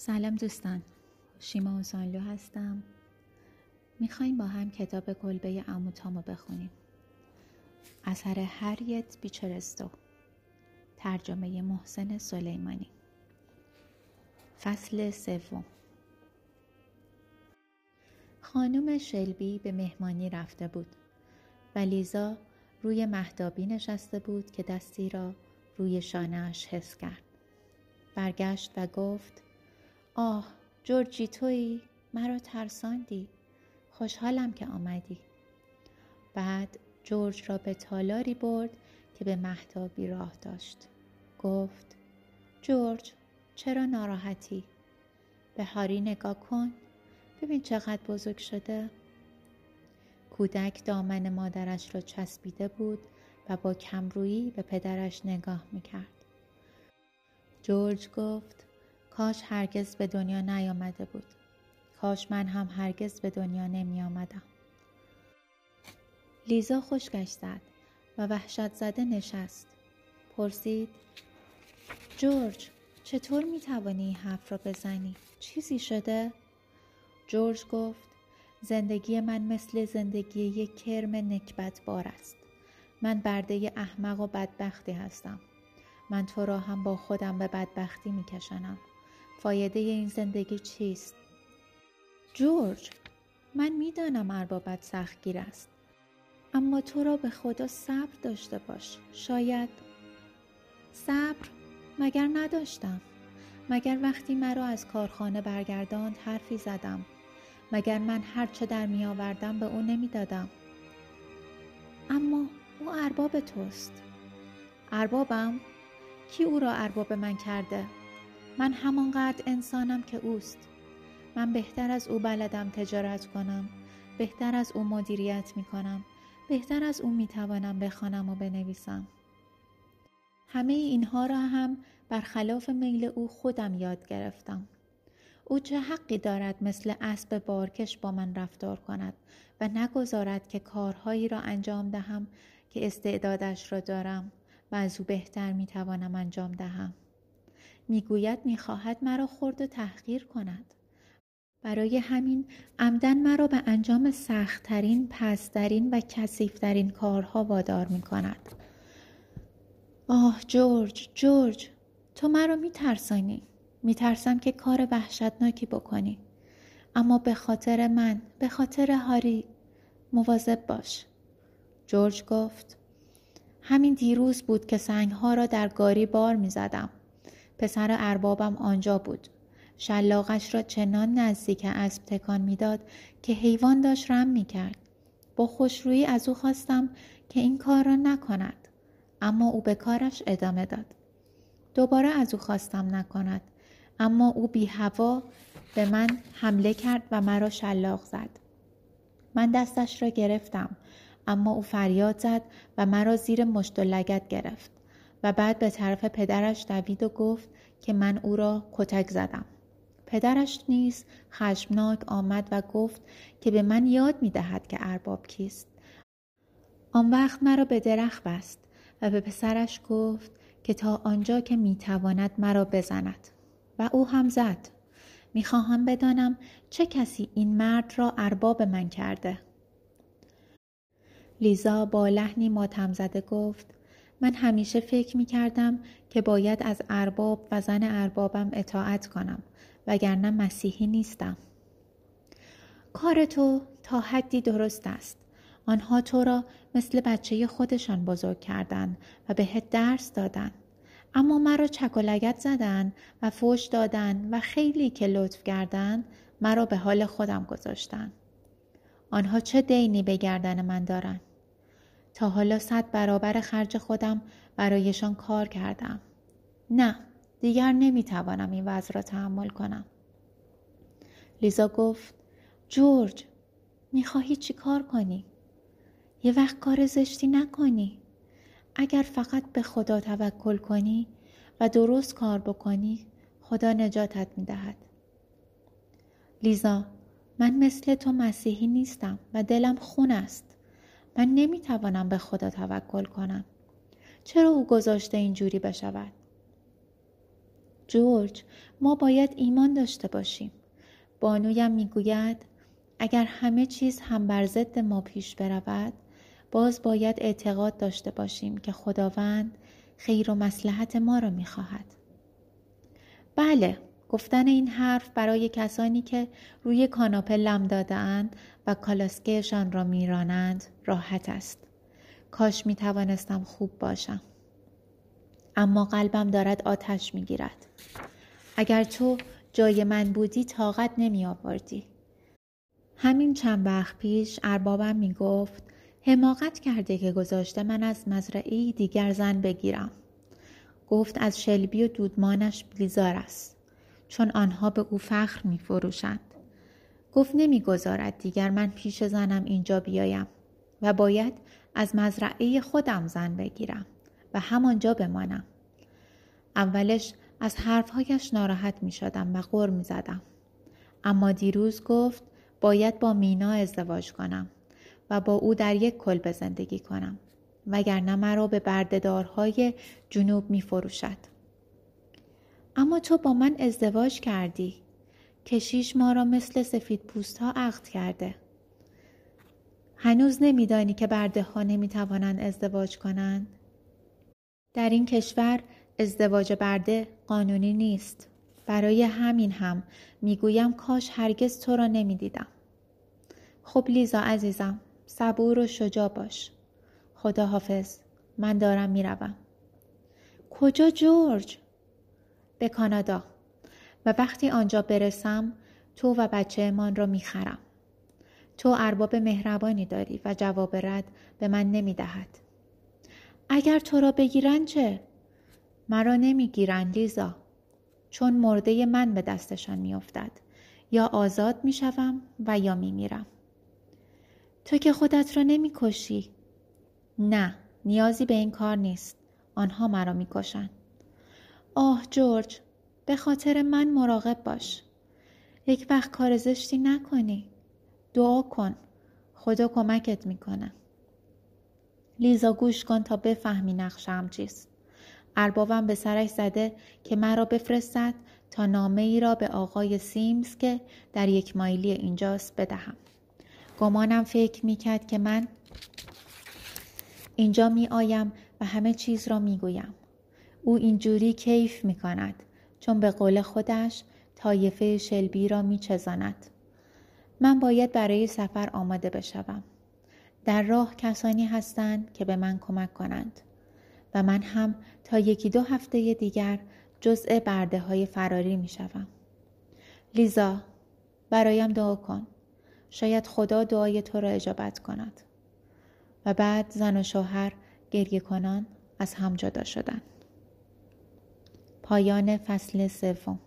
سلام دوستان. شیما اوسانلو هستم. می‌خوایم با هم کتاب کلبه اموتامو بخونیم. اثر هریت بیچرستو ترجمه محسن سلیمانی. فصل سوم. خانم شلبی به مهمانی رفته بود. و لیزا روی مهدابی نشسته بود که دستی را روی شانهاش حس کرد. برگشت و گفت آه جورجی تویی؟ مرا ترساندی. خوشحالم که آمدی. بعد جورج را به تالاری برد که به محتابی راه داشت. گفت جورج چرا ناراحتی؟ به هاری نگاه کن. ببین چقدر بزرگ شده. کودک دامن مادرش را چسبیده بود و با کمرویی به پدرش نگاه می‌کرد. جورج گفت کاش هرگز به دنیا نیامده بود کاش من هم هرگز به دنیا نمی آمدم. لیزا خوشگشت زد و وحشت زده نشست پرسید جورج چطور می توانی این حرف را بزنی؟ چیزی شده؟ جورج گفت زندگی من مثل زندگی یک کرم نکبت بار است. من برده احمق و بدبختی هستم. من تو را هم با خودم به بدبختی می کشنم. فایده این زندگی چیست؟ جورج من می‌دانم اربابت سختگیر است. اما تو را به خدا صبر داشته باش. شاید صبر مگر نداشتم؟ مگر وقتی مرا از کارخانه برگرداند حرفی زدم؟ مگر من هرچه در می آوردم به او نمی‌دادم؟ اما او ارباب توست. اربابم؟ کی او را ارباب من کرده؟ من همانقدر انسانم که اوست. من بهتر از او بلدم تجارت کنم. بهتر از او مدیریت می کنم بهتر از او می توانم بخوانم و بنویسم. همه اینها را هم برخلاف میل او خودم یاد گرفتم. او چه حقی دارد مثل اسب بارکش با من رفتار کند و نگذارد که کارهایی را انجام دهم که استعدادش را دارم و از او بهتر می توانم انجام دهم. می‌گوید می‌خواهد مرا خرد و تحقیر کند برای همین عمدن مرا به انجام سختترین، پسترین و کسیفترین کارها وادار می کند. آه جورج، جورج، تو مرا می ترسانی. می ترسم که کار وحشتناکی بکنی. اما به خاطر من، به خاطر هاری، مواظب باش. جورج گفت همین دیروز بود که سنگها را در گاری بار می زدم. پسر اربابم آنجا بود. شلاقش را چنان نزدیک اسب تکان می‌داد که حیوان داشت رم می کرد. با خوشرویی از او خواستم که این کار را نکند. اما او به کارش ادامه داد. دوباره از او خواستم نکند. اما او بی هوا به من حمله کرد و مرا شلاق زد. من دستش را گرفتم اما او فریاد زد و مرا زیر مشت و لگت گرفت. و بعد به طرف پدرش دوید و گفت که من او را کتک زدم. پدرش نیز خشمناک آمد و گفت که به من یاد می دهد که ارباب کیست. آن وقت مرا به درخت بست و به پسرش گفت که تا آنجا که می تواند مرا بزند و او هم زد. می‌خواهم بدانم چه کسی این مرد را ارباب من کرده. لیزا با لحنی ماتم زده گفت من همیشه فکر می کردم که باید از ارباب و زن اربابم اطاعت کنم وگرنه مسیحی نیستم. کار تو تا حدی درست است. آنها تو را مثل بچه خودشان بزرگ کردند و بهت درس دادن. اما مرا چک زدن و فوش دادن و خیلی که لطف کردند مرا به حال خودم گذاشتن. آنها چه دینی به گردن من دارند؟ تا حالا صد برابر خرج خودم برایشان کار کردم. نه دیگر نمی‌توانم این وضع را تحمل کنم. لیزا گفت جورج می‌خواهی چی کار کنی؟ یه وقت کار زشتی نکنی. اگر فقط به خدا توکل کنی و درست کار بکنی خدا نجاتت می‌دهد. لیزا من مثل تو مسیحی نیستم و دلم خون است. من نمی‌توانم به خدا توکل کنم. چرا او گذاشته اینجوری بشود؟ جورج ما باید ایمان داشته باشیم بانویم می‌گوید اگر همه چیز هم بر ضد ما پیش برود باز باید اعتقاد داشته باشیم که خداوند خیر و مسلحت ما را می‌خواهد بله گفتن این حرف برای کسانی که روی کاناپه لم دادهاند و کالاسکهشان را میرانند راحت است کاش می توانستم خوب باشم اما قلبم دارد آتش می گیرد. اگر تو جای من بودی طاقت نمی آوردی. همین چند وقت پیش اربابم می گفت حماقت کرده که گذاشته من از مزرعی دیگر زن بگیرم. گفت از شلبی و دودمانش بیزار است. چون آنها به او فخر می فروشند. گفت نمی‌گذارد دیگر من پیش زنم اینجا بیایم و باید از مزرعه خودم زن بگیرم و همانجا بمانم. اولش از حرفهایش ناراحت می شدم و غر می زدم. اما دیروز گفت باید با مینا ازدواج کنم و با او در یک کل زندگی کنم وگرنه مرا به بردهدارهای جنوب می فروشد. اما تو با من ازدواج کردی. کشیش ما را مثل سفید پوست ها عقد کرده. هنوز نمیدانی که برده ها نمی توانند ازدواج کنند؟ در این کشور ازدواج برده قانونی نیست. برای همین هم می‌گویم کاش هرگز تو را نمی‌دیدم. خب لیزا عزیزم صبور و شجاع باش. خدا حافظ من دارم می‌روم. کجا جورج؟ به کانادا و وقتی آنجا برسم تو و بچه من را می‌خرم. تو ارباب مهربانی داری و جواب رد به من نمی دهد. اگر تو را بگیرن چه؟ مرا نمی‌گیرند لیزا چون مرده من به دستشان میافتد یا آزاد می‌شوم و یا میمیرم تو که خودت را نمی‌کشی نه نیازی به این کار نیست آنها مرا می‌کشند آه جورج به خاطر من مراقب باش. یک وقت کار زشتی نکنی. دعا کن. خدا کمکت می‌کنه. لیزا گوش کن تا بفهمی نقشم چیست. اربابم به سرش زده که مرا بفرستد تا نامه ای را به آقای سیمز که در یک مایلی اینجاست بدهم. گمانم فکر می کرد که من اینجا می آیم و همه چیز را می گویم. او اینجوری کیف می کند چون به قول خودش طایفه شلبی را می چزاند. من باید برای سفر آماده بشوم. در راه کسانی هستند که به من کمک کنند. و من هم تا یکی دو هفته دیگر جزء برده های فراری می شوم. لیزا برایم دعا کن. شاید خدا دعای تو را اجابت کند. و بعد زن و شوهر گریه کنان از هم جدا شدن. پایان فصل سوم.